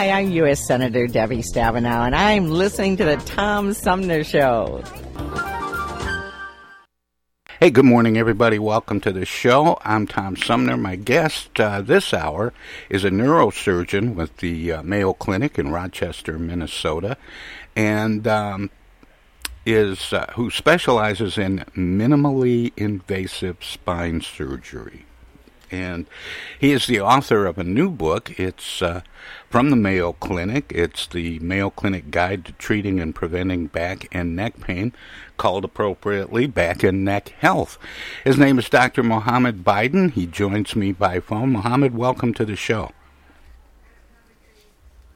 Hi, I'm U.S. Senator Debbie Stabenow, and I'm listening to the Tom Sumner Show. Hey, good morning, everybody. Welcome to the show. I'm Tom Sumner. My guest uh, this hour is a neurosurgeon with the uh, Mayo Clinic in Rochester, Minnesota, and um, is uh, who specializes in minimally invasive spine surgery. And he is the author of a new book. It's uh, from the Mayo Clinic. It's the Mayo Clinic Guide to Treating and Preventing Back and Neck Pain, called appropriately Back and Neck Health. His name is Dr. Mohamad Bydon. He joins me by phone. Mohamad, welcome to the show.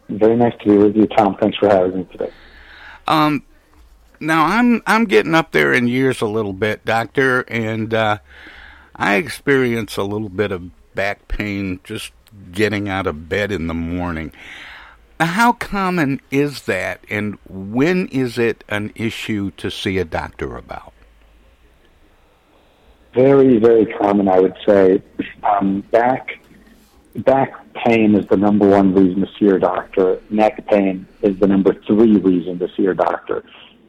Very nice to be with you, Tom. Thanks for having me today. Um, now I'm I'm getting up there in years a little bit, doctor, and uh, I experience a little bit of back pain just getting out of bed in the morning. How common is that, and when is it an issue to see a doctor about? Very, very common, I would say. Um, back back pain is the number one reason to see your doctor. Neck pain is the number three reason to see your doctor.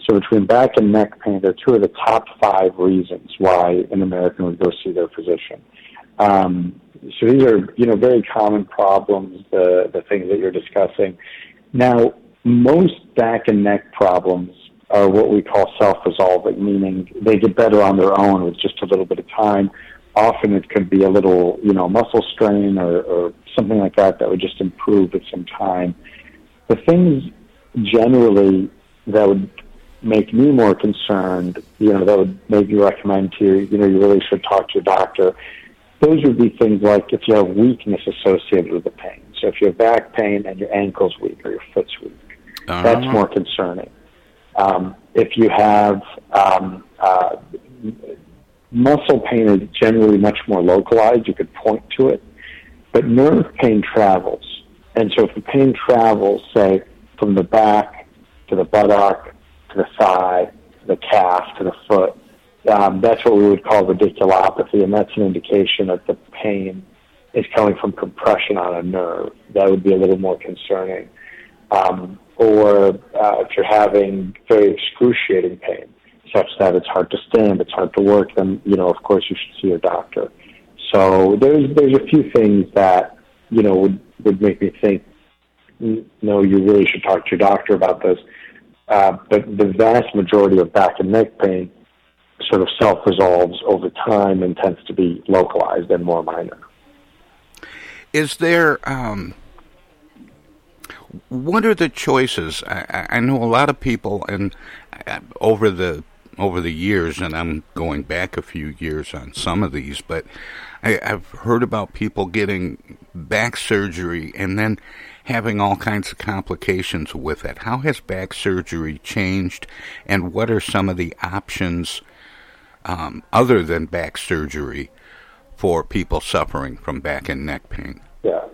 So between back and neck pain, they're two of the top five reasons why an American would go see their physician. Um, so these are, you know, very common problems, the, the things that you're discussing. Now, most back and neck problems are what we call self-resolving, meaning they get better on their own with just a little bit of time. Often it could be a little, you know, muscle strain or, or something like that that would just improve with some time. The things generally that would make me more concerned, you know, that would maybe recommend to you, you know, you really should talk to your doctor. Those would be things like if you have weakness associated with the pain. So if you have back pain and your ankle's weak or your foot's weak, Uh-huh. that's more concerning. Um, if you have um, uh, muscle pain is generally much more localized, you could point to it, but nerve pain travels. And so if the pain travels, say, from the back to the buttock, to the thigh, to the calf, to the foot, um, that's what we would call radiculopathy, and that's an indication that the pain is coming from compression on a nerve. That would be a little more concerning. Um, or uh, if you're having very excruciating pain, such that it's hard to stand, it's hard to work, then you know, of course, you should see your doctor. So there's there's a few things that you know would would make me think, no, you really should talk to your doctor about this. Uh, but the vast majority of back and neck pain sort of self resolves over time and tends to be localized and more minor. Is there um, what are the choices? I, I know a lot of people, and uh, over the over the years, and I'm going back a few years on some of these, but I, I've heard about people getting back surgery and then having all kinds of complications with it. How has back surgery changed, and what are some of the options um, other than back surgery for people suffering from back and neck pain? Yeah,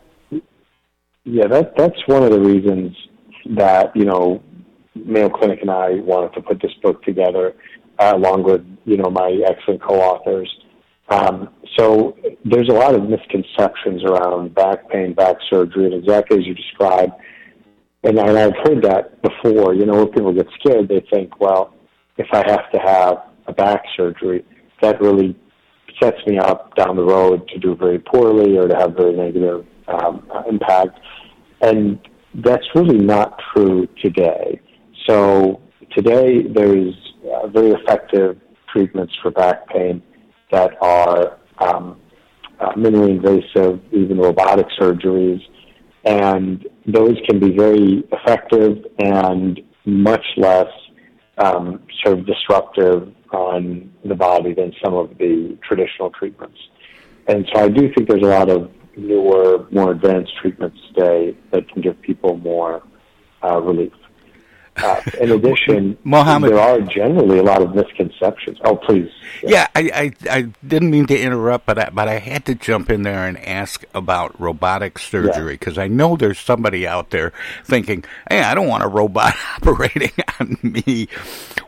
yeah, that that's one of the reasons that you know Mayo Clinic and I wanted to put this book together, uh, along with you know my excellent co-authors. Um, so there's a lot of misconceptions around back pain, back surgery, and exactly as you described. And, and I've heard that before. You know, when people get scared, they think, well, if I have to have a back surgery, that really sets me up down the road to do very poorly or to have very negative um, impact. And that's really not true today. So today there's uh, very effective treatments for back pain that are um, uh, minimally invasive, even robotic surgeries, and those can be very effective and much less um, sort of disruptive on the body than some of the traditional treatments. And so I do think there's a lot of newer, more advanced treatments today that can give people more uh, relief. Uh, in addition, Mohamad, there are generally a lot of misconceptions. Oh, please. Yeah, I, I, I didn't mean to interrupt, but I, but I had to jump in there and ask about robotic surgery because yeah. I know there's somebody out there thinking, "Hey, I don't want a robot operating on me."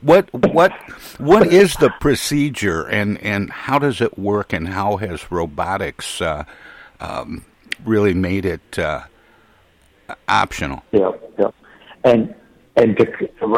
What what what is the procedure, and and how does it work, and how has robotics uh, um, really made it uh, optional? Yeah, yeah, and and to,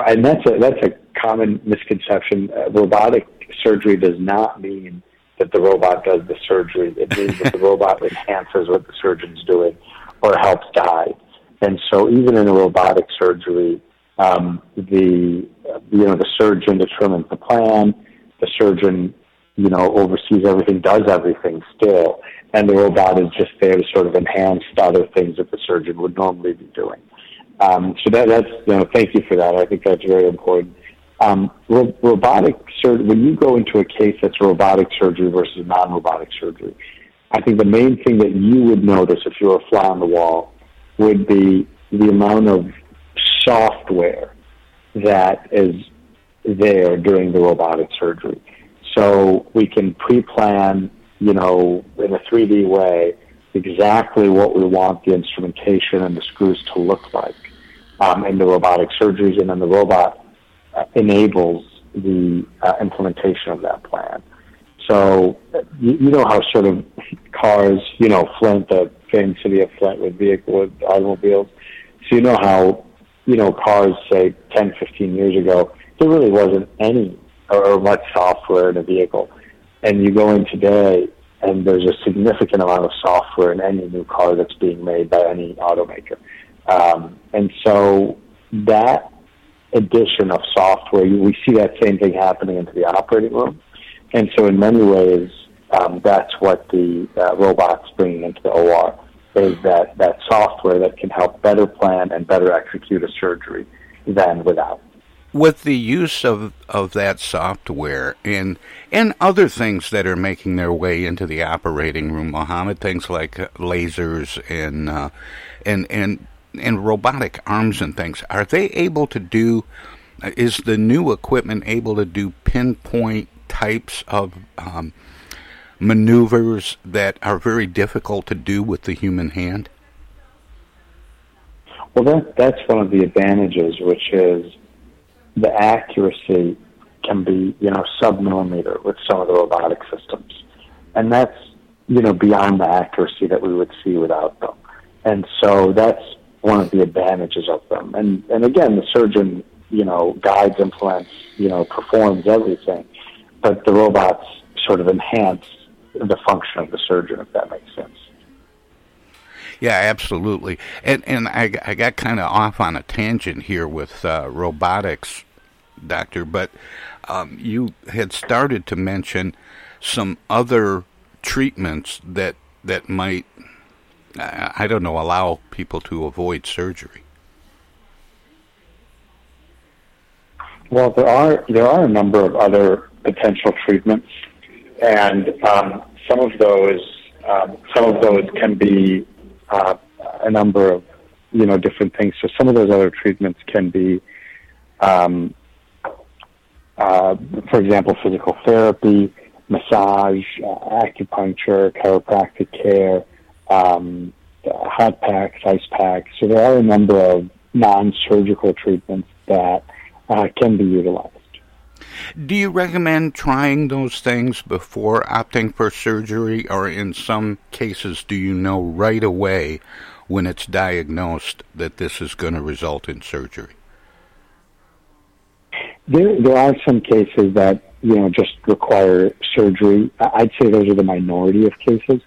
and that's a that's a common misconception. Uh, robotic surgery does not mean that the robot does the surgery. It means that the robot enhances what the surgeon's doing or helps guide. And so, even in a robotic surgery, um, the you know the surgeon determines the plan. The surgeon, you know, oversees everything, does everything still, and the robot is just there to sort of enhance the other things that the surgeon would normally be doing. Um, so that, that's, you know, thank you for that. I think that's very important. Um, ro- robotic surgery, when you go into a case that's robotic surgery versus non-robotic surgery, I think the main thing that you would notice if you were a fly on the wall would be the amount of software that is there during the robotic surgery. So we can pre-plan, you know, in a 3D way, exactly what we want the instrumentation and the screws to look like um, in the robotic surgeries, and then the robot uh, enables the uh, implementation of that plan. So you, you know how sort of cars, you know, Flint, the famous city of Flint with vehicle with automobiles. So you know how, you know, cars say 10, 15 years ago, there really wasn't any or much software in a vehicle. And you go in today and there's a significant amount of software in any new car that's being made by any automaker. Um, and so that addition of software, we see that same thing happening into the operating room. And so in many ways, um, that's what the uh, robots bringing into the OR is that, that software that can help better plan and better execute a surgery than without with the use of, of that software and and other things that are making their way into the operating room, Mohamad, things like uh, lasers and uh, and and and robotic arms and things, are they able to do? Is the new equipment able to do pinpoint types of um, maneuvers that are very difficult to do with the human hand? Well, that, that's one of the advantages, which is the accuracy can be, you know, sub-millimeter with some of the robotic systems. And that's, you know, beyond the accuracy that we would see without them. And so that's one of the advantages of them. And, and again, the surgeon, you know, guides, implants, you know, performs everything. But the robots sort of enhance the function of the surgeon, if that makes sense. Yeah, absolutely. And and I, I got kind of off on a tangent here with uh, robotics, doctor, but um, you had started to mention some other treatments that that might I don't know allow people to avoid surgery. Well, there are there are a number of other potential treatments, and um, some of those um, some of those can be uh, a number of you know different things. So some of those other treatments can be, um, uh, for example, physical therapy, massage, uh, acupuncture, chiropractic care, um, hot packs, ice packs. So there are a number of non-surgical treatments that uh, can be utilized. Do you recommend trying those things before opting for surgery, or in some cases, do you know right away when it's diagnosed that this is going to result in surgery? There, there are some cases that you know just require surgery. I'd say those are the minority of cases.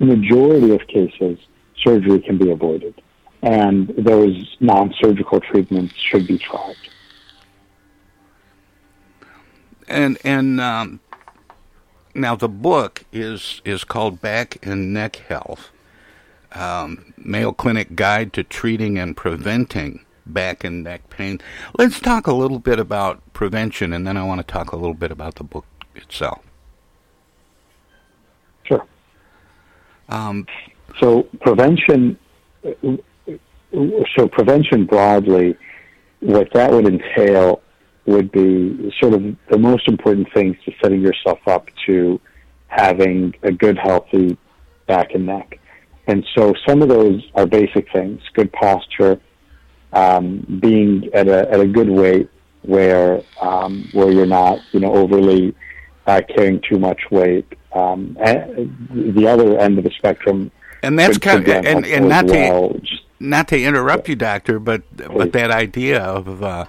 Majority of cases, surgery can be avoided, and those non-surgical treatments should be tried and and um, now the book is is called Back and Neck Health, um, Mayo Clinic Guide to Treating and Preventing Back and Neck Pain. Let's talk a little bit about prevention, and then I want to talk a little bit about the book itself. Sure. Um, so prevention. So prevention broadly, what that would entail would be sort of the most important things to setting yourself up to having a good, healthy back and neck. And so some of those are basic things, good posture, um, being at a, at a good weight where, um, where you're not, you know, overly uh, carrying too much weight. Um, the other end of the spectrum. And that's kind of, and, and not well. to, not to interrupt you, doctor, but, but that idea of, uh,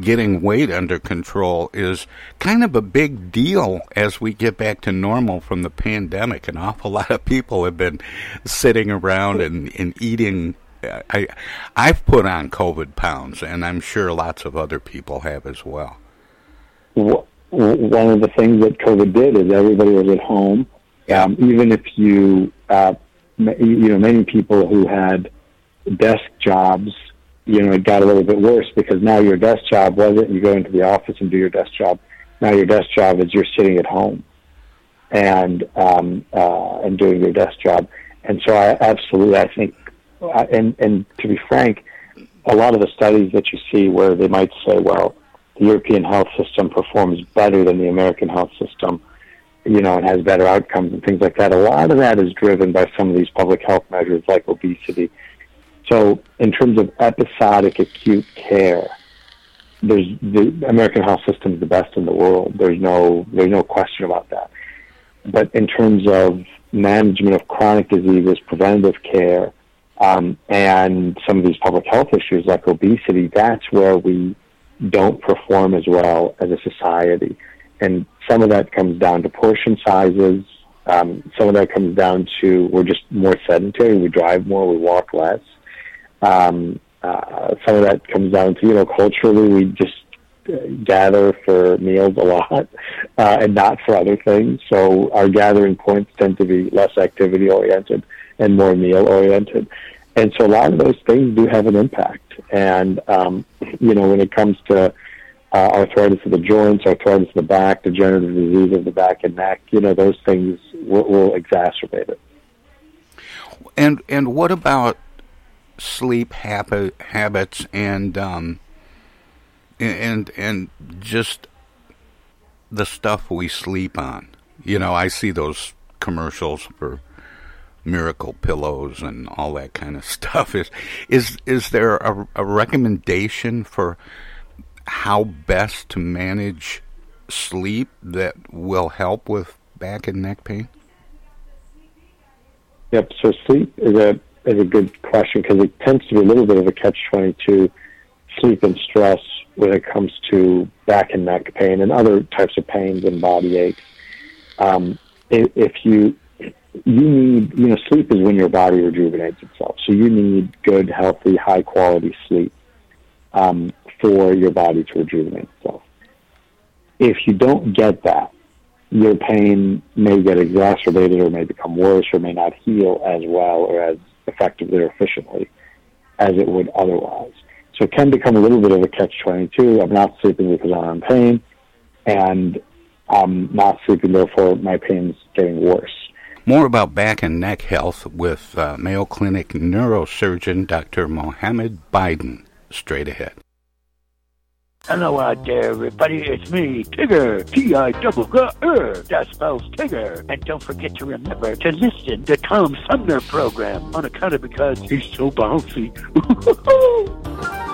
getting weight under control is kind of a big deal as we get back to normal from the pandemic. An awful lot of people have been sitting around and, and eating. I, I've put on COVID pounds, and I'm sure lots of other people have as well. One of the things that COVID did is everybody was at home. Yeah. Um, even if you, uh, you know, many people who had desk jobs you know, it got a little bit worse because now your desk job wasn't you go into the office and do your desk job. Now your desk job is you're sitting at home and um, uh, and doing your desk job. And so I absolutely I think uh, and and to be frank, a lot of the studies that you see where they might say, well, the European health system performs better than the American health system, you know, and has better outcomes and things like that. A lot of that is driven by some of these public health measures like obesity so, in terms of episodic acute care, there's the American health system is the best in the world. There's no there's no question about that. But in terms of management of chronic diseases, preventative care, um, and some of these public health issues like obesity, that's where we don't perform as well as a society. And some of that comes down to portion sizes. Um, some of that comes down to we're just more sedentary. We drive more. We walk less. Um, uh, some of that comes down to, you know, culturally, we just uh, gather for meals a lot uh, and not for other things. So our gathering points tend to be less activity oriented and more meal oriented. And so a lot of those things do have an impact. And, um, you know, when it comes to uh, arthritis of the joints, arthritis of the back, degenerative disease of the back and neck, you know, those things will, will exacerbate it. And and what about sleep habit, habits and um, and and just the stuff we sleep on. You know, I see those commercials for miracle pillows and all that kind of stuff. Is is is there a, a recommendation for how best to manage sleep that will help with back and neck pain? Yep. So sleep is a is a good question because it tends to be a little bit of a catch twenty two. Sleep and stress when it comes to back and neck pain and other types of pains and body aches. Um, if you you need, you know, sleep is when your body rejuvenates itself. So you need good, healthy, high quality sleep um, for your body to rejuvenate itself. If you don't get that, your pain may get exacerbated or may become worse or may not heal as well or as effectively or efficiently as it would otherwise. So it can become a little bit of a catch-22. I'm not sleeping because I'm in pain, and I'm not sleeping, therefore my pain's getting worse. More about back and neck health with uh, Mayo Clinic neurosurgeon Dr. Mohamad Bydon. Straight ahead. Hello out there, everybody. It's me, Tigger. T-I-double-G-R. That spells Tigger. And don't forget to remember to listen to Tom Sumner program on account of because he's so bouncy.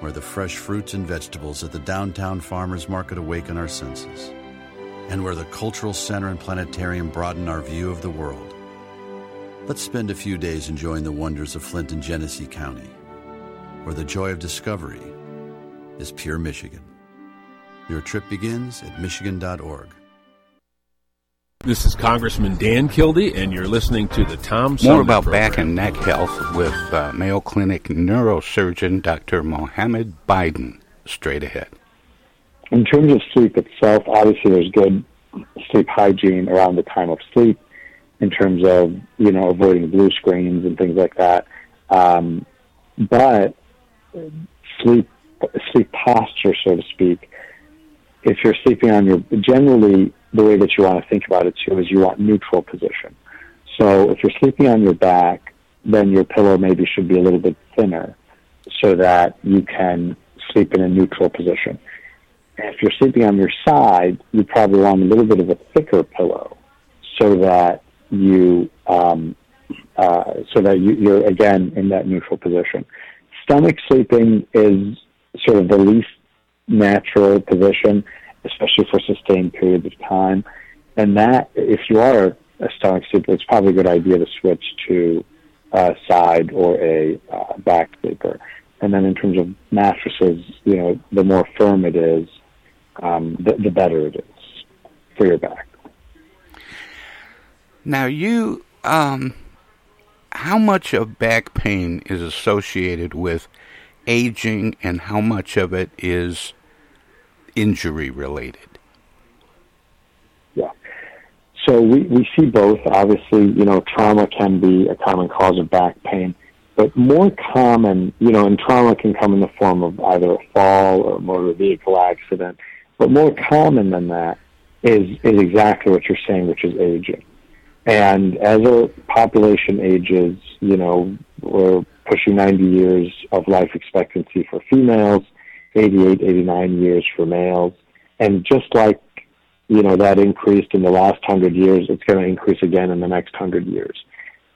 where the fresh fruits and vegetables at the downtown farmers market awaken our senses, and where the cultural center and planetarium broaden our view of the world. Let's spend a few days enjoying the wonders of Flint and Genesee County, where the joy of discovery is pure Michigan. Your trip begins at Michigan.org. This is Congressman Dan Kildee, and you're listening to the Tom More about program. back and neck health with uh, Mayo Clinic neurosurgeon Dr. Mohamad Bydon. Straight ahead. In terms of sleep itself, obviously there's good sleep hygiene around the time of sleep in terms of, you know, avoiding blue screens and things like that. Um, but sleep, sleep posture, so to speak, if you're sleeping on your, generally the way that you want to think about it too is you want neutral position. So if you're sleeping on your back, then your pillow maybe should be a little bit thinner so that you can sleep in a neutral position. And if you're sleeping on your side, you probably want a little bit of a thicker pillow so that you um, uh, so that you, you're again in that neutral position. Stomach sleeping is sort of the least natural position, especially for sustained periods of time. And that, if you are a stomach sleeper, it's probably a good idea to switch to a side or a uh, back sleeper. And then in terms of mattresses, you know, the more firm it is, um, the, the better it is for your back. Now, you, um, how much of back pain is associated with aging and how much of it is injury related? Yeah. So we, we see both. Obviously, you know, trauma can be a common cause of back pain, but more common, you know, and trauma can come in the form of either a fall or a motor vehicle accident, but more common than that is, is exactly what you're saying, which is aging. And as our population ages, you know, we're pushing 90 years of life expectancy for females, 88, 89 years for males. And just like, you know, that increased in the last 100 years, it's going to increase again in the next 100 years.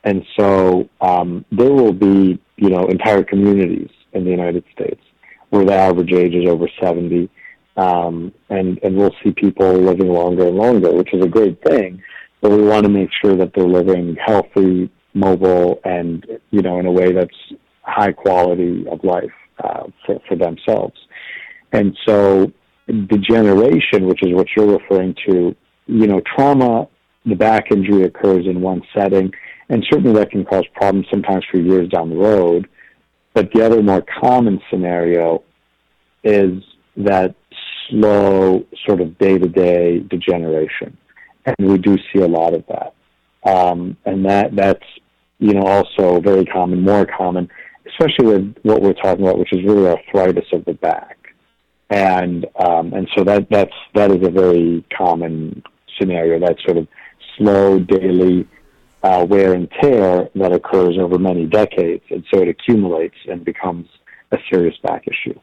And so um, there will be, you know, entire communities in the United States where the average age is over 70. Um, and, and we'll see people living longer and longer, which is a great thing but we want to make sure that they're living healthy, mobile, and you know in a way that's high quality of life uh, for for themselves. And so degeneration, which is what you're referring to, you know, trauma, the back injury occurs in one setting, and certainly that can cause problems sometimes for years down the road. But the other more common scenario is that slow sort of day to day degeneration and we do see a lot of that. Um, and that that's you know also very common, more common, especially with what we're talking about, which is really arthritis of the back. And um, and so that that's that is a very common scenario. That sort of slow daily uh, wear and tear that occurs over many decades, and so it accumulates and becomes a serious back issue.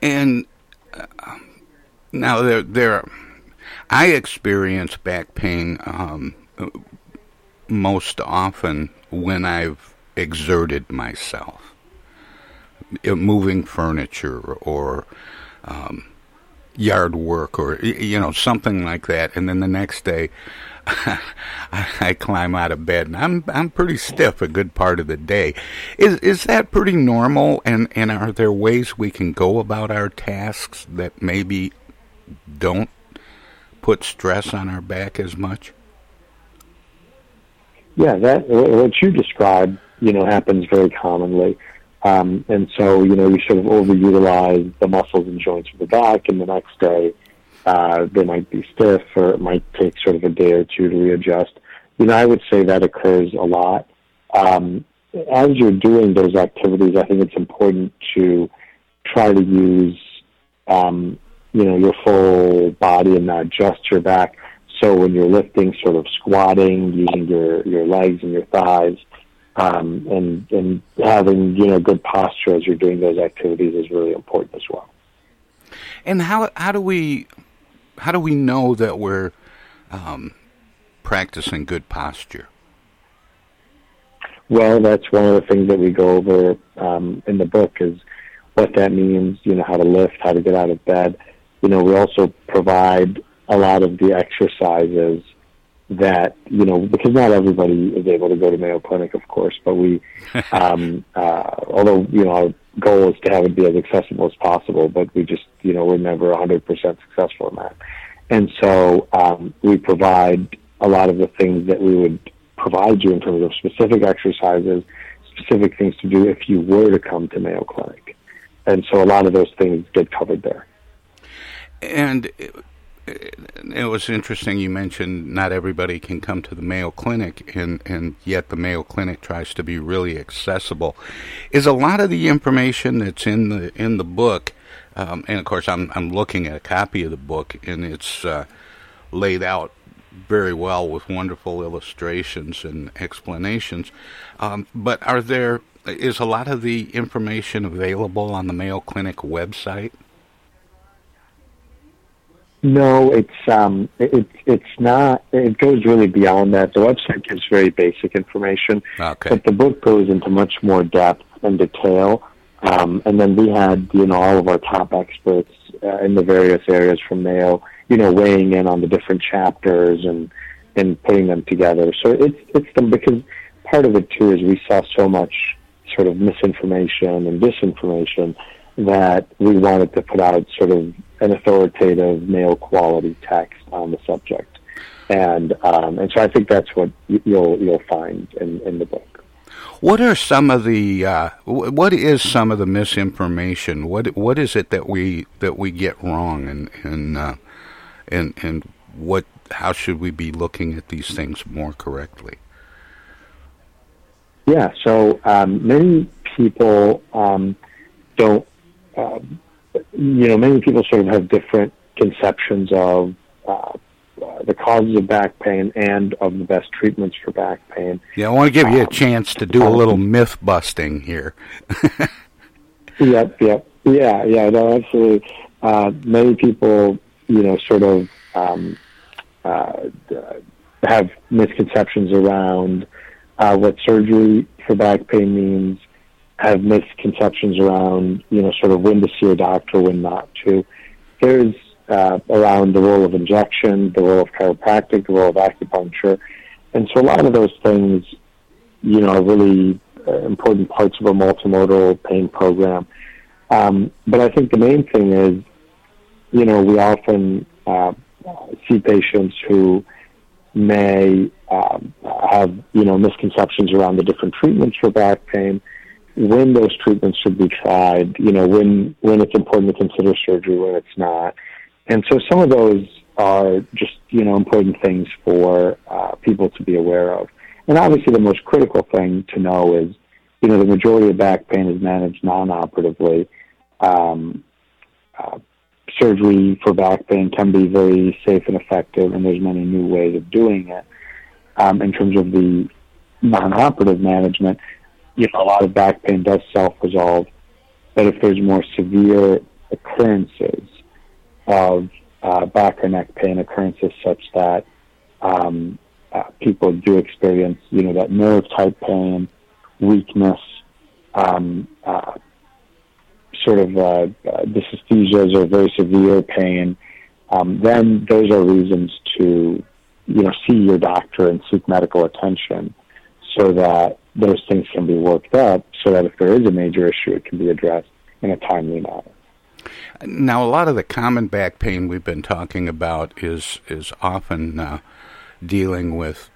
And uh, now there there I experience back pain um, most often when I've exerted myself, moving furniture or um, yard work or you know something like that, and then the next day. I climb out of bed and I'm I'm pretty stiff a good part of the day. Is is that pretty normal? And and are there ways we can go about our tasks that maybe don't put stress on our back as much? Yeah, that what you described, you know, happens very commonly. Um, and so, you know, you sort of overutilize the muscles and joints of the back, and the next day uh, they might be stiff, or it might take sort of a day or two to readjust. You know, I would say that occurs a lot. Um, as you're doing those activities, I think it's important to try to use um, you know, your full body and not just your back. So when you're lifting, sort of squatting, using your, your legs and your thighs, um, and, and having, you know, good posture as you're doing those activities is really important as well. And how, how do we, how do we know that we're, um, practicing good posture? Well, that's one of the things that we go over um, in the book is what that means, you know, how to lift, how to get out of bed you know, we also provide a lot of the exercises that, you know, because not everybody is able to go to Mayo Clinic, of course, but we, um, uh, although, you know, our goal is to have it be as accessible as possible, but we just, you know, we're never 100% successful in that. And so um, we provide a lot of the things that we would provide you in terms of specific exercises, specific things to do if you were to come to Mayo Clinic. And so a lot of those things get covered there. And it, was interesting you mentioned not everybody can come to the Mayo Clinic, and, and yet the Mayo Clinic tries to be really accessible. Is a lot of the information that's in the in the book, um, and of course I'm I'm looking at a copy of the book, and it's uh, laid out very well with wonderful illustrations and explanations. Um, but are there is a lot of the information available on the Mayo Clinic website? No, it's um, it, it's not. It goes really beyond that. The website gives very basic information, okay. but the book goes into much more depth and detail. Um, and then we had, you know, all of our top experts uh, in the various areas from Mayo you know, weighing in on the different chapters and and putting them together. So it's it's them because part of it too is we saw so much sort of misinformation and disinformation that we wanted to put out sort of an authoritative Mayo quality text on the subject, and um, and so I think that's what you'll you'll find in in the book. What are some of the uh, what is some of the misinformation? What what is it that we that we get wrong and and uh, and and what how should we be looking at these things more correctly? Yeah, so um, many people um, don't, uh, you know, many people sort of have different conceptions of uh, the causes of back pain and of the best treatments for back pain. Yeah, I want to give you a chance to do a little myth busting here. yep, yep, yeah, yeah, no, absolutely. Uh, many people you know, sort of um, uh, have misconceptions around uh, what surgery for back pain means, have misconceptions around, you know, sort of when to see a doctor, when not to. There's uh, around the role of injection, the role of chiropractic, the role of acupuncture. And so a lot of those things, you know, are really uh, important parts of a multimodal pain program. Um, but I think the main thing is you know, we often uh, see patients who may um, have, you know, misconceptions around the different treatments for back pain, when those treatments should be tried, you know, when, when it's important to consider surgery, when it's not. And so some of those are just, you know, important things for uh, people to be aware of. And obviously the most critical thing to know is, you know, the majority of back pain is managed non-operatively. Um, uh, surgery for back pain can be very safe and effective, and there's many new ways of doing it. Um, in terms of the non-operative management, you know, a lot of back pain does self-resolve, but if there's more severe occurrences of uh, back or neck pain, occurrences such that um, uh, people do experience, you know, that nerve type pain, weakness, um, uh, sort of uh, uh, dysesthesias or very severe pain, um, then those are reasons to, you know, see your doctor and seek medical attention so that those things can be worked up so that if there is a major issue, it can be addressed in a timely manner. Now, a lot of the common back pain we've been talking about is is often uh, dealing with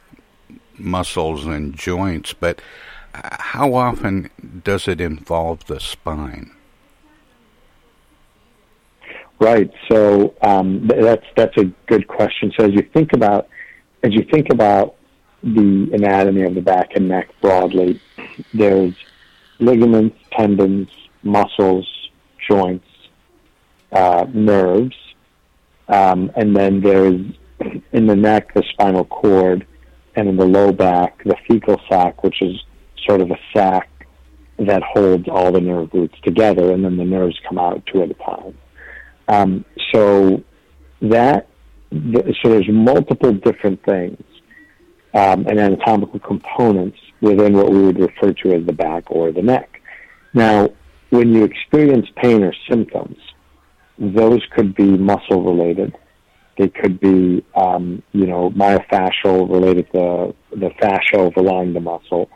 muscles and joints, but how often does it involve the spine? Right. So um, that's that's a good question. So as you think about as you think about the anatomy of the back and neck broadly, there's ligaments, tendons, muscles, joints, uh, nerves, um, and then there's in the neck the spinal cord, and in the low back the thecal sac, which is sort of a sac that holds all the nerve roots together, and then the nerves come out two at a time. Um, so that so there's multiple different things um, and anatomical components within what we would refer to as the back or the neck. Now, when you experience pain or symptoms, those could be muscle related. They could be, um, you know, myofascial related to the fascia overlying the muscle.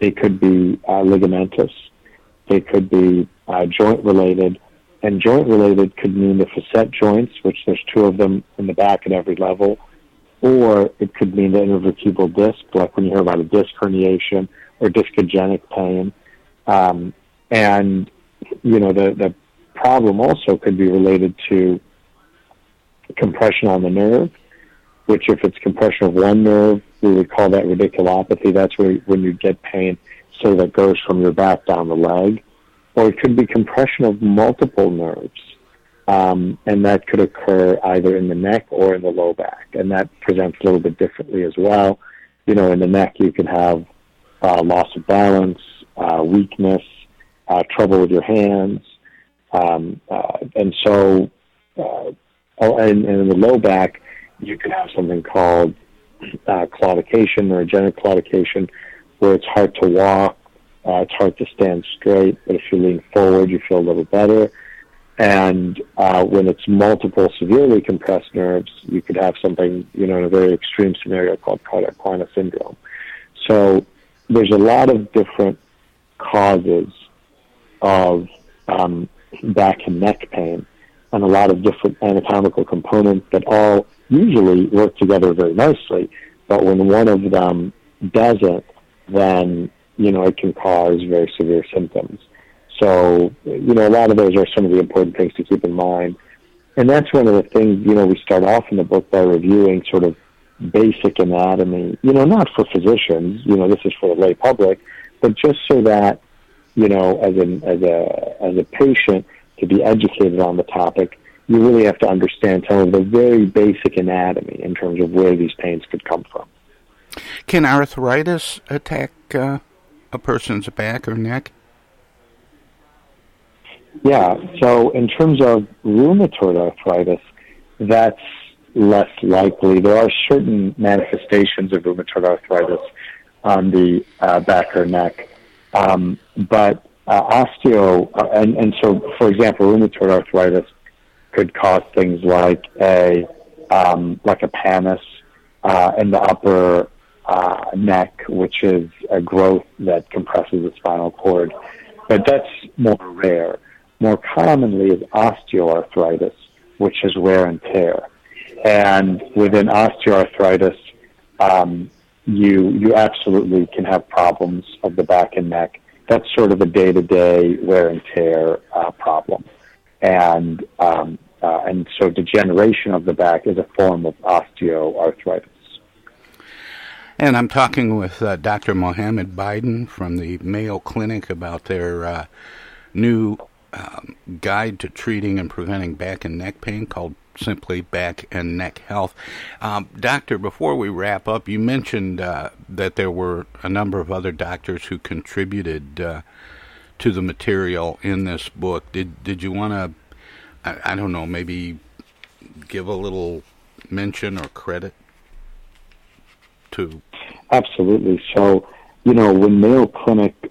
They could be uh, ligamentous. They could be uh, joint related And joint related could mean the facet joints, which there's two of them in the back at every level, or it could mean the intervertebral disc, like when you hear about a disc herniation or discogenic pain. Um, and, you know, the, the problem also could be related to compression on the nerve, which if it's compression of one nerve, we would call that radiculopathy. That's where when you get pain, say that goes from your back down the leg. Or it could be compression of multiple nerves. Um, and that could occur either in the neck or in the low back. And that presents a little bit differently as well. You know, in the neck, you can have uh, loss of balance, uh, weakness, uh, trouble with your hands. Um, uh, and so, uh, oh, and, and in the low back, you could have something called uh, claudication or neurogenic claudication, where it's hard to walk, uh, it's hard to stand straight, but if you lean forward, you feel a little better. And uh, when it's multiple severely compressed nerves, you could have something, you know, in a very extreme scenario called cauda equina syndrome. So there's a lot of different causes of um, back and neck pain and a lot of different anatomical components that all usually work together very nicely. But when one of them doesn't, then, you know, it can cause very severe symptoms. So, you know, a lot of those are some of the important things to keep in mind. And that's one of the things, you know, we start off in the book by reviewing sort of basic anatomy, you know, not for physicians, you know, this is for the lay public, but just so that, you know, as an as a as a patient to be educated on the topic, you really have to understand some of the very basic anatomy in terms of where these pains could come from. Can arthritis attack uh, a person's back or neck? Yeah, so in terms of rheumatoid arthritis, that's less likely. There are certain manifestations of rheumatoid arthritis on the uh, back or neck, um, but uh, osteo, uh, and, and so, for example, rheumatoid arthritis could cause things like a um, like a pannus uh, in the upper uh, neck, which is a growth that compresses the spinal cord, but that's more rare. More commonly is osteoarthritis, which is wear and tear. And within osteoarthritis, um, you you absolutely can have problems of the back and neck. That's sort of a day-to-day wear and tear uh, problem, and um, uh, and so degeneration of the back is a form of osteoarthritis. And I'm talking with uh, Dr. Mohamad Bydon from the Mayo Clinic about their uh, new um, guide to treating and preventing back and neck pain called simply Back and Neck Health. Um, doctor, before we wrap up, you mentioned uh, that there were a number of other doctors who contributed uh, to the material in this book. Did did you want to, I, I don't know, maybe give a little mention or credit to? Absolutely. So, you know, when Mayo Clinic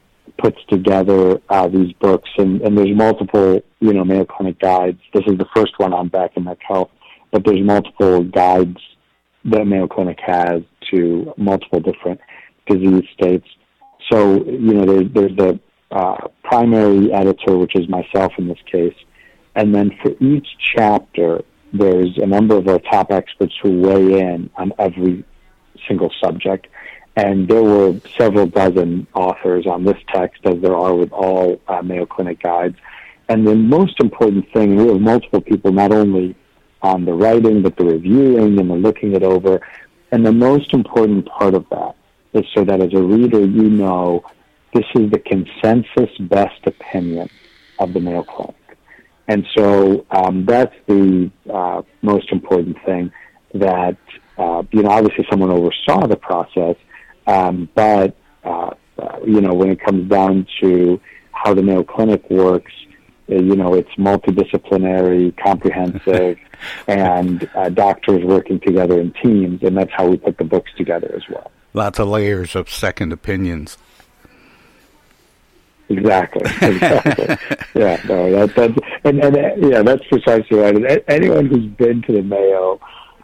puts together uh, these books, and, and there's multiple, you know, Mayo Clinic guides. This is the first one on back and neck health, but there's multiple guides that Mayo Clinic has to multiple different disease states. So, you know, there, there's the uh, primary editor, which is myself in this case, and then for each chapter, there's a number of our top experts who weigh in on every single subject. And there were several dozen authors on this text, as there are with all uh, Mayo Clinic guides. And the most important thing, we have multiple people not only on the writing, but the reviewing and the looking it over. And the most important part of that is so that as a reader, you know this is the consensus best opinion of the Mayo Clinic. And so um, that's the uh, most important thing that, uh, you know, obviously someone oversaw the process, um, but, uh, uh, you know, when it comes down to how the Mayo Clinic works, uh, you know, it's multidisciplinary, comprehensive, and uh, doctors working together in teams, and that's how we put the books together as well. Lots of layers of second opinions. Exactly. Exactly. yeah. No. That, that and and uh, yeah, that's precisely right. And anyone who's been to the Mayo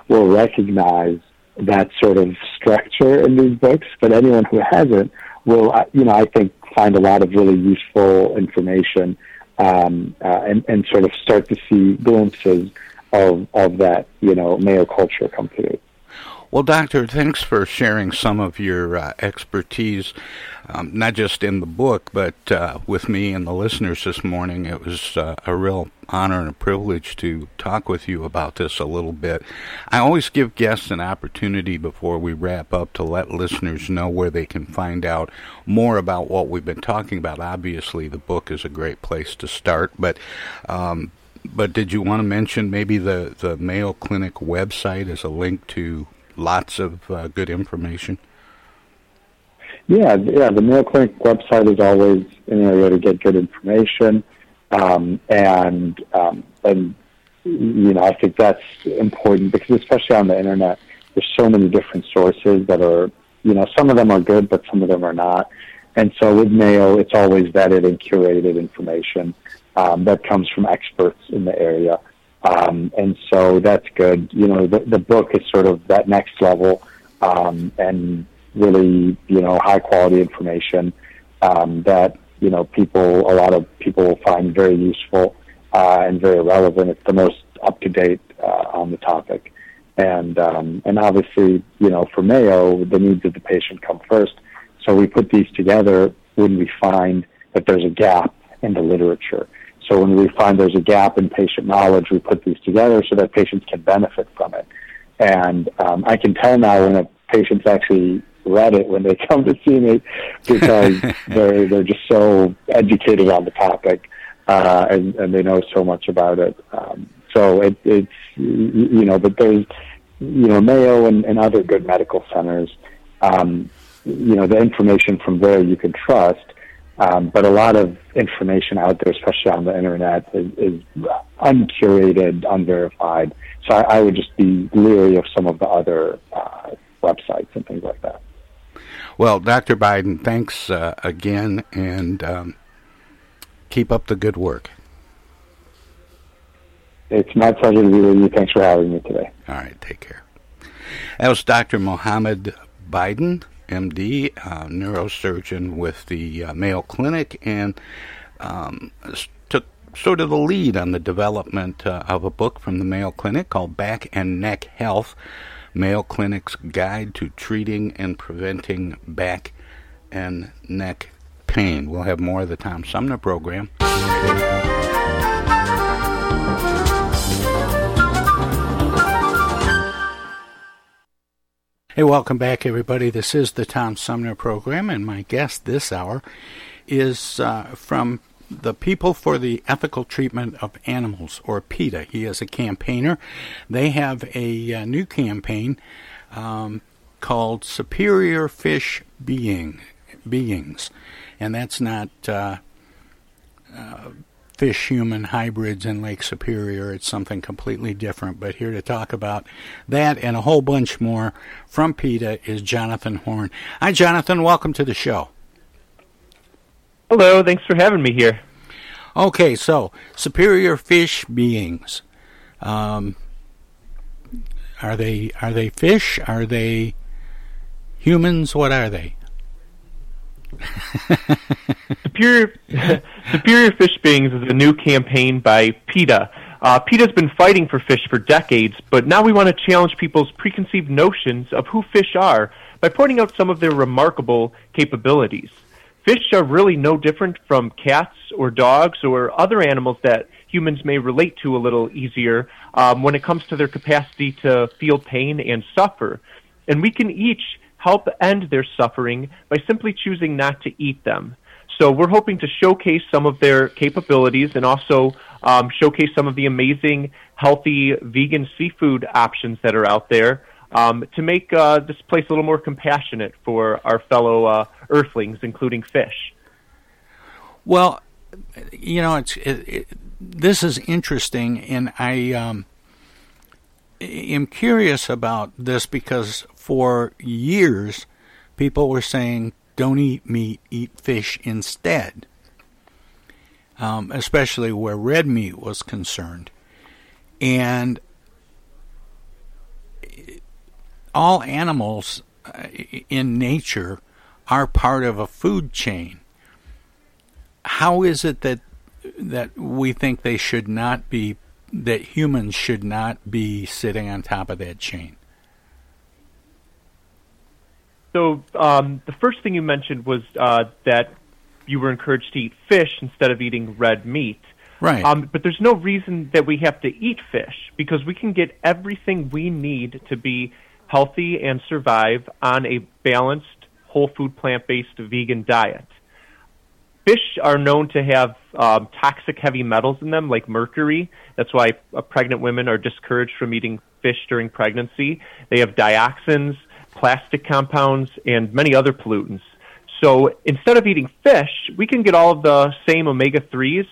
will recognize that sort of structure in these books, but anyone who hasn't will, uh, you know, I think find a lot of really useful information um, uh, and, and sort of start to see glimpses of, of that, you know, Mayo culture come through. Well, Doctor, thanks for sharing some of your uh, expertise, um, not just in the book, but uh, with me and the listeners this morning. It was uh, a real honor and a privilege to talk with you about this a little bit. I always give guests an opportunity before we wrap up to let listeners know where they can find out more about what we've been talking about. Obviously, the book is a great place to start, but um, but did you want to mention maybe the, the Mayo Clinic website as a link to lots of uh, good information? Yeah, yeah. The Mayo Clinic website is always an area to get good information, um, and um, and you know I think that's important because especially on the internet, there's so many different sources that are you know some of them are good, but some of them are not. And so with Mayo, it's always vetted and curated information um, that comes from experts in the area. Um, and so that's good. You know, the, the book is sort of that next level um, and really, you know, high quality information um, that, you know, people, a lot of people find very useful uh, and very relevant. It's the most up to date uh, on the topic. And, um, and obviously, you know, for Mayo, the needs of the patient come first. So we put these together when we find that there's a gap in the literature. So when we find there's a gap in patient knowledge, we put these together so that patients can benefit from it. And um, I can tell now when a patient's actually read it when they come to see me because they're they're just so educated on the topic uh, and, and they know so much about it. Um, so it, it's you know, but there's you know Mayo and, and other good medical centers. Um, you know the information from there you can trust um, but a lot of information out there, especially on the internet, is, is uncurated, unverified. So I, I, would just be leery of some of the other uh, websites and things like that. Well, Dr. Bydon, thanks uh, again, and um, keep up the good work. It's my pleasure to be with you. Thanks for having me today. All right, take care. That was Dr. Mohamad Bydon. MD, uh, neurosurgeon with the uh, Mayo Clinic, and um, took sort of the lead on the development uh, of a book from the Mayo Clinic called Back and Neck Health Mayo Clinic's Guide to Treating and Preventing Back and Neck Pain. We'll have more of the Tom Sumner program. Hey, welcome back, everybody. This is the Tom Sumner program, and my guest this hour is uh, from the People for the Ethical Treatment of Animals, or PETA. He is a campaigner. They have a, uh, new campaign um, called Superior Fish Being Beings, and that's not. Uh, uh fish human hybrids in Lake Superior. It's something completely different. But here to talk about that and a whole bunch more from PETA is Jonathan Horn. Hi, Jonathan. Welcome to the show. Hello. Thanks for having me here. Okay, so superior fish beings. Um, are they are they fish? Are they humans? What are they? Superior, Superior Fish Beings is a new campaign by PETA. Uh, PETA's been fighting for fish for decades, but now we want to challenge people's preconceived notions of who fish are by pointing out some of their remarkable capabilities. Fish are really no different from cats or dogs or other animals that humans may relate to a little easier um, when it comes to their capacity to feel pain and suffer. And we can each help end their suffering by simply choosing not to eat them. So we're hoping to showcase some of their capabilities and also um, showcase some of the amazing, healthy vegan seafood options that are out there um, to make uh, this place a little more compassionate for our fellow uh, Earthlings, including fish. Well, you know, it's it, it, this is interesting, and I um, am curious about this because for years people were saying, don't eat meat, eat fish instead, um, especially where red meat was concerned. And all animals uh, in nature are part of a food chain. How is it that that we think they should not be that humans should not be sitting on top of that chain? So um, the first thing you mentioned was uh, that you were encouraged to eat fish instead of eating red meat. Right. Um, but there's no reason that we have to eat fish because we can get everything we need to be healthy and survive on a balanced, whole food, plant based vegan diet. Fish are known to have um, toxic heavy metals in them, like mercury. That's why uh, pregnant women are discouraged from eating fish during pregnancy. They have dioxins, plastic compounds, and many other pollutants. So instead of eating fish, we can get all of the same omega 3s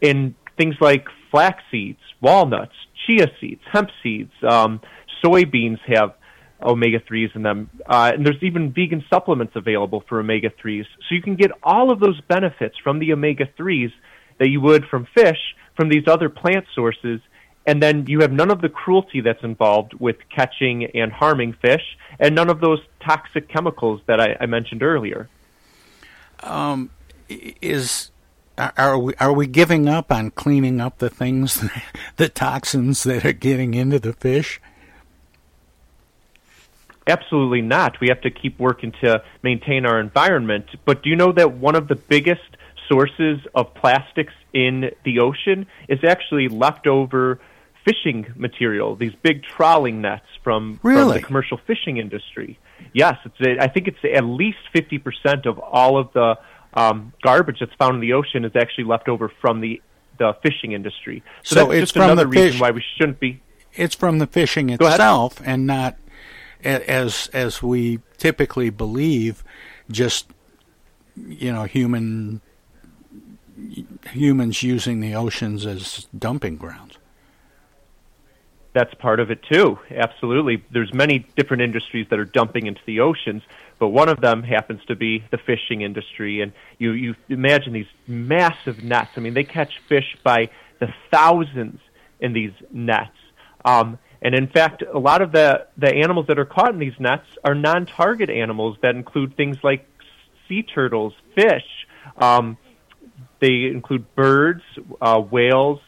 in things like flax seeds, walnuts, chia seeds, hemp seeds, um, soybeans have omega 3s in them. Uh, and there's even vegan supplements available for omega 3s. So you can get all of those benefits from the omega 3s that you would from fish from these other plant sources. And then you have none of the cruelty that's involved with catching and harming fish, and none of those toxic chemicals that I, I mentioned earlier. Um, is are we are we giving up on cleaning up the things, the toxins that are getting into the fish? Absolutely not. We have to keep working to maintain our environment. But do you know that one of the biggest sources of plastics in the ocean is actually leftover fishing material, these big trawling nets from, really? from the commercial fishing industry. Yes, it's I think it's at least 50% of all of the um, garbage that's found in the ocean is actually left over from the the fishing industry. So, So that's just another the reason fish- why we shouldn't be. It's from the fishing itself, and not as as we typically believe, just you know human humans using the oceans as dumping grounds. That's part of it too. Absolutely. There's many different industries that are dumping into the oceans, but one of them happens to be the fishing industry. And you, you imagine these massive nets. I mean, they catch fish by the thousands in these nets. Um, and in fact, a lot of the, the animals that are caught in these nets are non-target animals that include things like sea turtles, fish. Um, they include birds, uh, whales,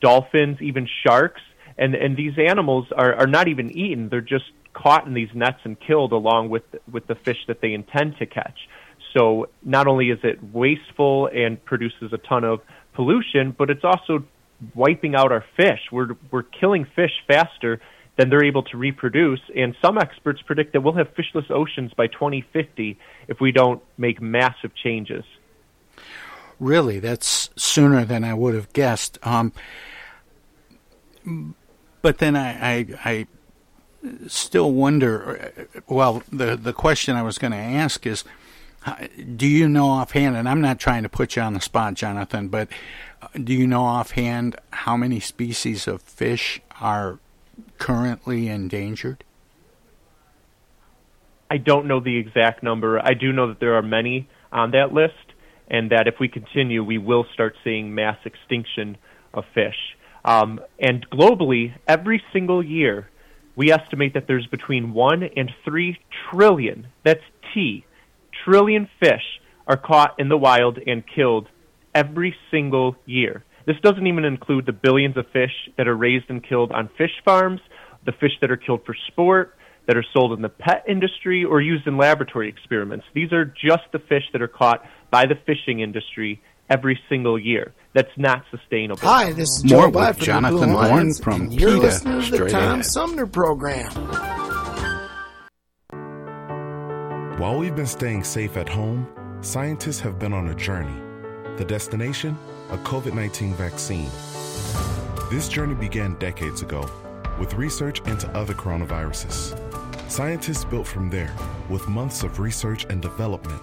dolphins, even sharks. And, and these animals are, are not even eaten. They're just caught in these nets and killed along with, with the fish that they intend to catch. So not only is it wasteful and produces a ton of pollution, but it's also wiping out our fish. We're, we're killing fish faster than they're able to reproduce. And some experts predict that we'll have fishless oceans by 2050 if we don't make massive changes. Really, that's sooner than I would have guessed. Um, but then I, I, I still wonder. Well, the the question I was going to ask is, do you know offhand? And I'm not trying to put you on the spot, Jonathan, but uh, do you know offhand how many species of fish are currently endangered? I don't know the exact number. I do know that there are many on that list, and that if we continue, we will start seeing mass extinction of fish. Um, and globally, every single year, we estimate that there's between 1 and 3 trillion, that's T, trillion fish are caught in the wild and killed every single year. This doesn't even include the billions of fish that are raised and killed on fish farms, the fish that are killed for sport, that are sold in the pet industry or used in laboratory experiments. These are just the fish that are caught by the fishing industry every single year. That's not sustainable. Hi, this is More Joe with Jonathan the Horn from and you're PETA, listening to the straight Tom ahead. Sumner Program. While we've been staying safe at home, scientists have been on a journey. The destination? A COVID 19 vaccine. This journey began decades ago with research into other coronaviruses. Scientists built from there with months of research and development,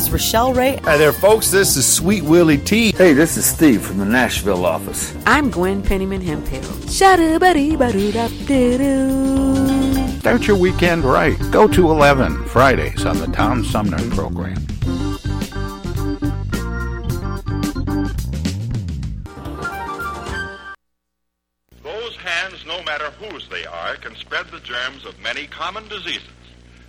Rochelle Ray. Hi there, folks. This is Sweet Willie T. Hey, this is Steve from the Nashville office. I'm Gwen Pennyman Hemphill. Start your weekend right. Go to 11 Fridays on the Tom Sumner program. Those hands, no matter whose they are, can spread the germs of many common diseases.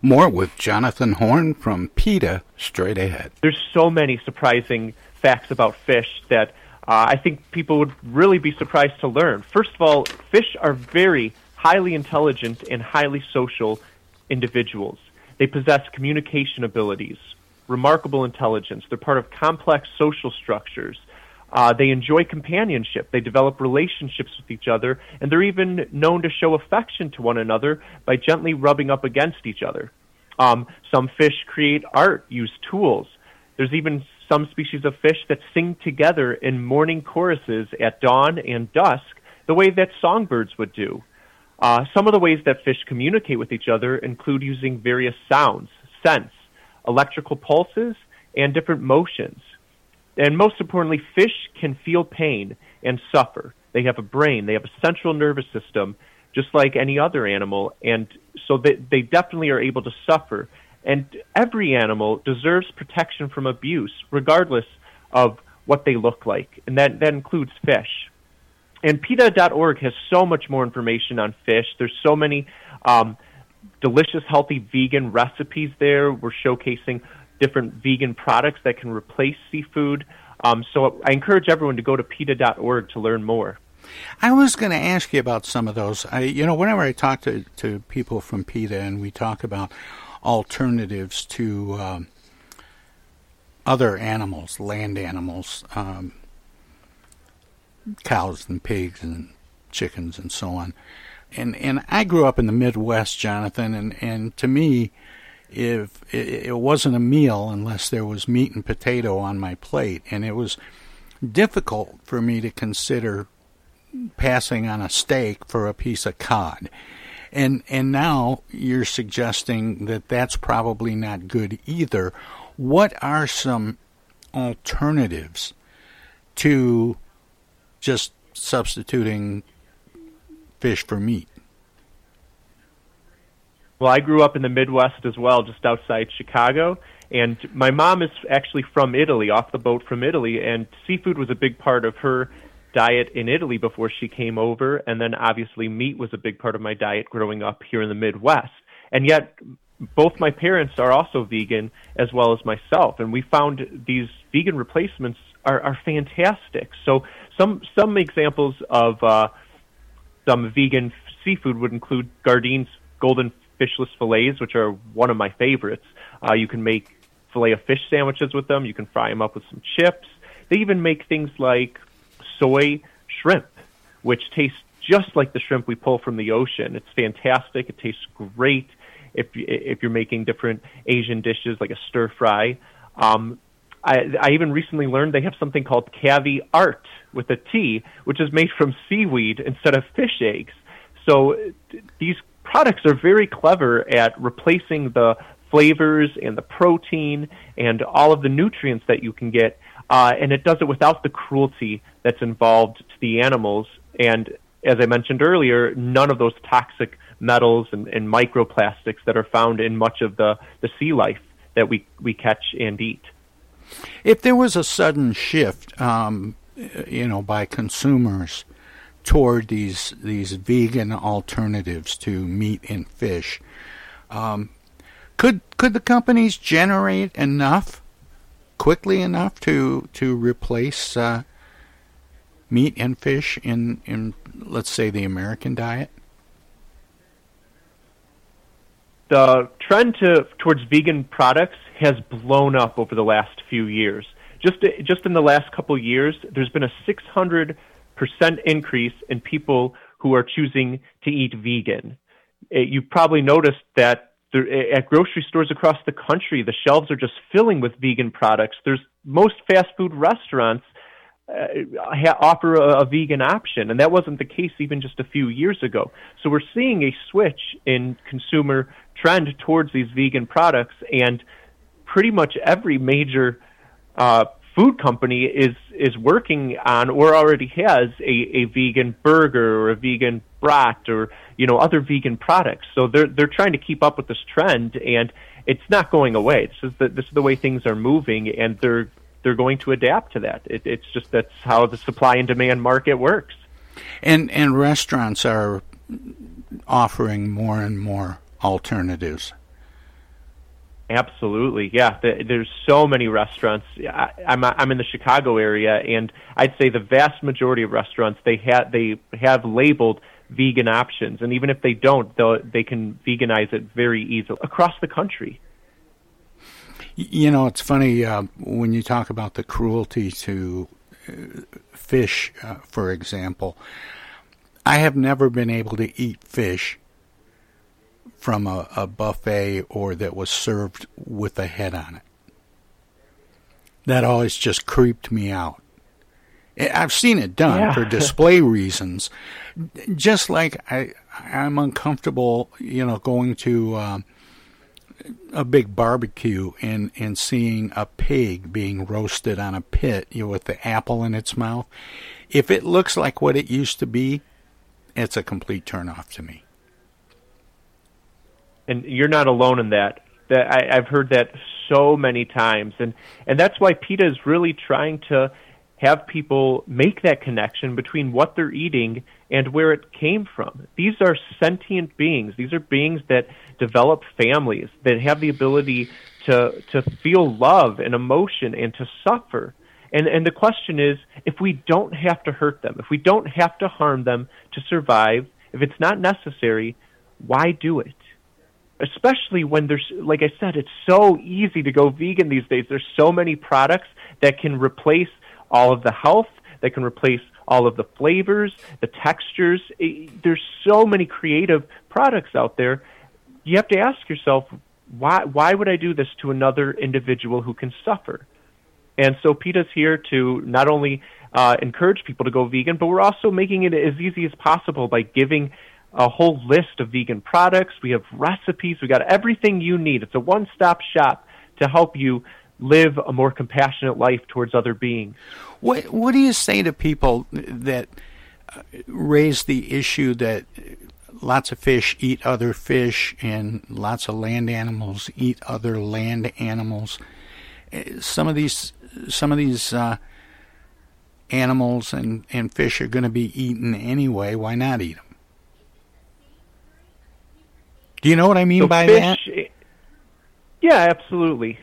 More with Jonathan Horn from PETA straight ahead. There's so many surprising facts about fish that uh, I think people would really be surprised to learn. First of all, fish are very highly intelligent and highly social individuals. They possess communication abilities, remarkable intelligence. They're part of complex social structures. Uh, they enjoy companionship. They develop relationships with each other, and they're even known to show affection to one another by gently rubbing up against each other. Um, some fish create art, use tools. There's even some species of fish that sing together in morning choruses at dawn and dusk, the way that songbirds would do. Uh, some of the ways that fish communicate with each other include using various sounds, scents, electrical pulses, and different motions. And most importantly, fish can feel pain and suffer. They have a brain, they have a central nervous system, just like any other animal, and so they, they definitely are able to suffer. And every animal deserves protection from abuse, regardless of what they look like, and that, that includes fish. And PETA.org has so much more information on fish. There's so many um, delicious, healthy vegan recipes there. We're showcasing different vegan products that can replace seafood. Um, so I encourage everyone to go to PETA.org to learn more. I was going to ask you about some of those. I, you know, whenever I talk to, to people from PETA and we talk about alternatives to um, other animals, land animals, um, cows and pigs and chickens and so on. And and I grew up in the Midwest, Jonathan, and and to me, if it, wasn't a meal unless there was meat and potato on my plate, and it was difficult for me to consider passing on a steak for a piece of cod. And and now you're suggesting that that's probably not good either. What are some alternatives to just substituting fish for meat? Well, I grew up in the Midwest as well, just outside Chicago. And my mom is actually from Italy, off the boat from Italy, and seafood was a big part of her diet in Italy before she came over. And then obviously meat was a big part of my diet growing up here in the Midwest. And yet, both my parents are also vegan as well as myself. And we found these vegan replacements are, are fantastic. So some, some examples of, uh, some vegan seafood would include Gardine's golden fishless fillets, which are one of my favorites. Uh, you can make filet of fish sandwiches with them. You can fry them up with some chips. They even make things like soy shrimp, which tastes just like the shrimp we pull from the ocean. It's fantastic. It tastes great if if you're making different Asian dishes like a stir fry. Um, I, I even recently learned they have something called Cavi Art with a T, which is made from seaweed instead of fish eggs. So these products are very clever at replacing the flavors and the protein and all of the nutrients that you can get, uh, and it does it without the cruelty that's involved to the animals. And as I mentioned earlier, none of those toxic metals and, and microplastics that are found in much of the, the sea life that we, we catch and eat. If there was a sudden shift, um, you know, by consumers toward these these vegan alternatives to meat and fish, um, could could the companies generate enough quickly enough to to replace uh, meat and fish in in let's say the American diet? The trend to towards vegan products has blown up over the last few years. Just just in the last couple years, there's been a 600 percent increase in people who are choosing to eat vegan. Eh, you probably noticed that there, eh, at grocery stores across the country, the shelves are just filling with vegan products. There's most fast food restaurants uh, offer a, a vegan option, and that wasn't the case even just a few years ago. So we're seeing a switch in consumer trend towards these vegan products, and pretty much every major uh, food company is is working on or already has a, a vegan burger or a vegan brat or you know other vegan products. So they're they're trying to keep up with this trend, and it's not going away. This is the this is the way things are moving, and they're they're going to adapt to that. It, it's just that's how the supply and demand market works. And and restaurants are offering more and more alternatives. Absolutely, yeah. There's so many restaurants. I'm I'm in the Chicago area, and I'd say the vast majority of restaurants they have they have labeled vegan options, and even if they don't, they they can veganize it very easily across the country. You know, it's funny uh, when you talk about the cruelty to uh, fish, uh, for example. I have never been able to eat fish from a, a buffet or that was served with a head on it. That always just creeped me out. I've seen it done yeah. for display reasons. Just like I, I'm uncomfortable, you know, going to um, a big barbecue and and seeing a pig being roasted on a pit, you know, with the apple in its mouth. If it looks like what it used to be, it's a complete turnoff to me and you're not alone in that. That I, I've heard that so many times, and and that's why PETA is really trying to have people make that connection between what they're eating and where it came from. These are sentient beings. These are beings that develop families that have the ability to to feel love and emotion and to suffer. And and the question is, if we don't have to hurt them, if we don't have to harm them to survive, if it's not necessary, why do it? Especially when there's like I said, it's so easy to go vegan these days. There's so many products that can replace all of the health, that can replace all of the flavors, the textures. There's so many creative products out there. You have to ask yourself, why why would I do this to another individual who can suffer? And so PETA's here to not only uh, encourage people to go vegan, but we're also making it as easy as possible by giving a whole list of vegan products. We have recipes. We got everything you need. It's a one-stop shop to help you live a more compassionate life towards other beings. What What do you say to people that uh, raise the issue that lots of fish eat other fish and lots of land animals eat other land animals? Uh, some of these some of these uh, animals and, and fish are going to be eaten anyway. Why not eat them? Do you know what I mean so by fish, that? Yeah, absolutely.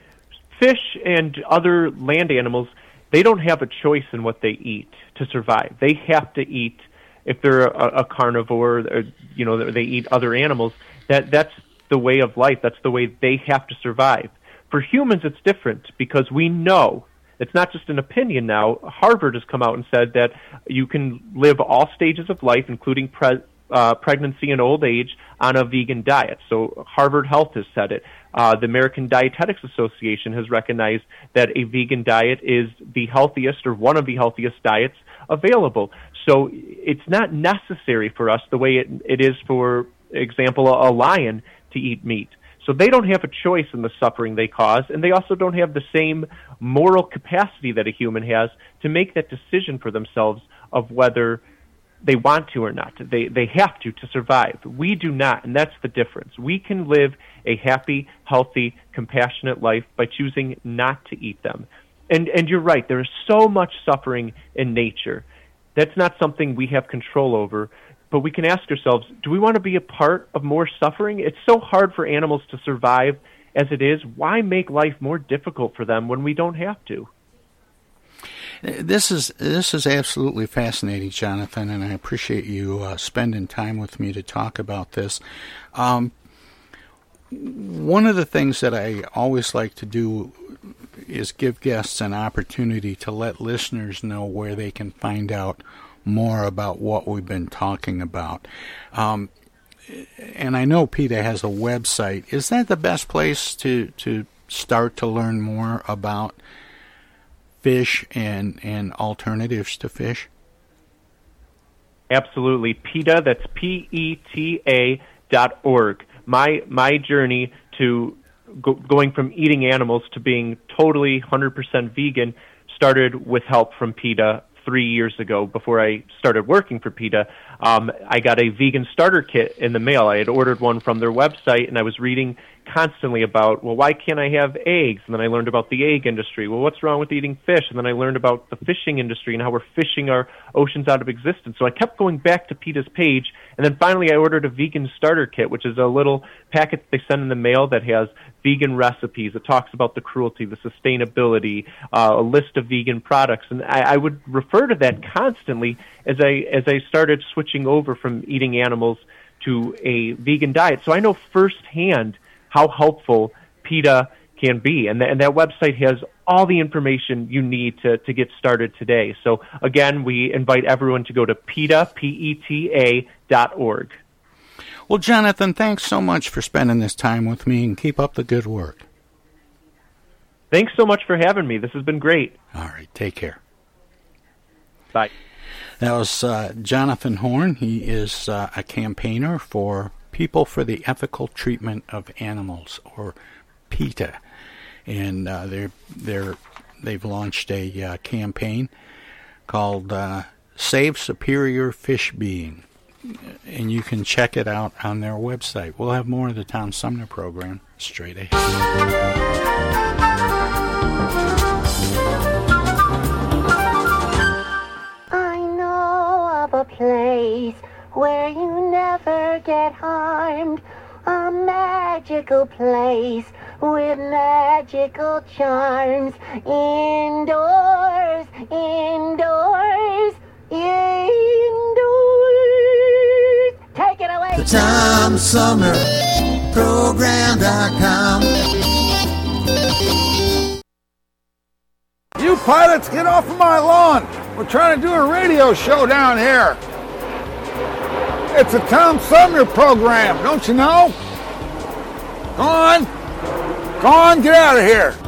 Fish and other land animals, they don't have a choice in what they eat to survive. They have to eat if they're a, a carnivore, or, you know, they eat other animals. That that's the way of life. That's the way they have to survive. For humans, it's different because we know it's not just an opinion now. Harvard has come out and said that you can live all stages of life, including pre- uh, pregnancy and old age, on a vegan diet. So Harvard Health has said it. Uh, the American Dietetics Association has recognized that a vegan diet is the healthiest or one of the healthiest diets available. So it's not necessary for us the way it, it is, for example, a, a lion to eat meat. So they don't have a choice in the suffering they cause, and they also don't have the same moral capacity that a human has to make that decision for themselves of whether they want to or not. They they have to to survive. We do not, and that's the difference. We can live a happy, healthy, compassionate life by choosing not to eat them. And and you're right, there is so much suffering in nature. That's not something we have control over but we can ask ourselves do we want to be a part of more suffering? It's so hard for animals to survive as it is. Why make life more difficult for them when we don't have to? This is this is absolutely fascinating, Jonathan, and I appreciate you uh, spending time with me to talk about this. Um, one of the things that I always like to do is give guests an opportunity to let listeners know where they can find out more about what we've been talking about. Um, and I know PETA has a website. Is that the best place to, to start to learn more about fish and, and alternatives to fish? Absolutely. PETA, that's P E T A dot org. My, my journey to go, going from eating animals to being totally 100% vegan started with help from PETA three years ago before I started working for PETA. Um, I got a vegan starter kit in the mail. I had ordered one from their website, and I was reading constantly about, well, why can't I have eggs? And then I learned about the egg industry. Well, what's wrong with eating fish? And then I learned about the fishing industry and how we're fishing our oceans out of existence. So I kept going back to PETA's page, and then finally I ordered a vegan starter kit, which is a little packet they send in the mail that has vegan recipes. It talks about the cruelty, the sustainability, uh, a list of vegan products, and I, I would refer to that constantly as I as I started switching over from eating animals to a vegan diet. So I know firsthand how helpful PETA can be. And, th- and that website has all the information you need to, to get started today. So again, we invite everyone to go to PETA, P-E-T-A dot org. Well, Jonathan, thanks so much for spending this time with me and keep up the good work. Thanks so much for having me. This has been great. All right. Take care. Bye. That was uh, Jonathan Horn. He is uh, a campaigner for People for the Ethical Treatment of Animals, or PETA, and uh, they're they're they've launched a uh, campaign called uh, Save Superior Fish Being, and you can check it out on their website. We'll have more of the Tom Sumner program straight ahead. Place where you never get harmed. A magical place with magical charms. Indoors, indoors, indoors. Take it away. The Tom Sumner Program.com. You pilots, get off of my lawn! We're trying to do a radio show down here. It's a Tom Sumner program, don't you know? Go on. Go on, get out of here.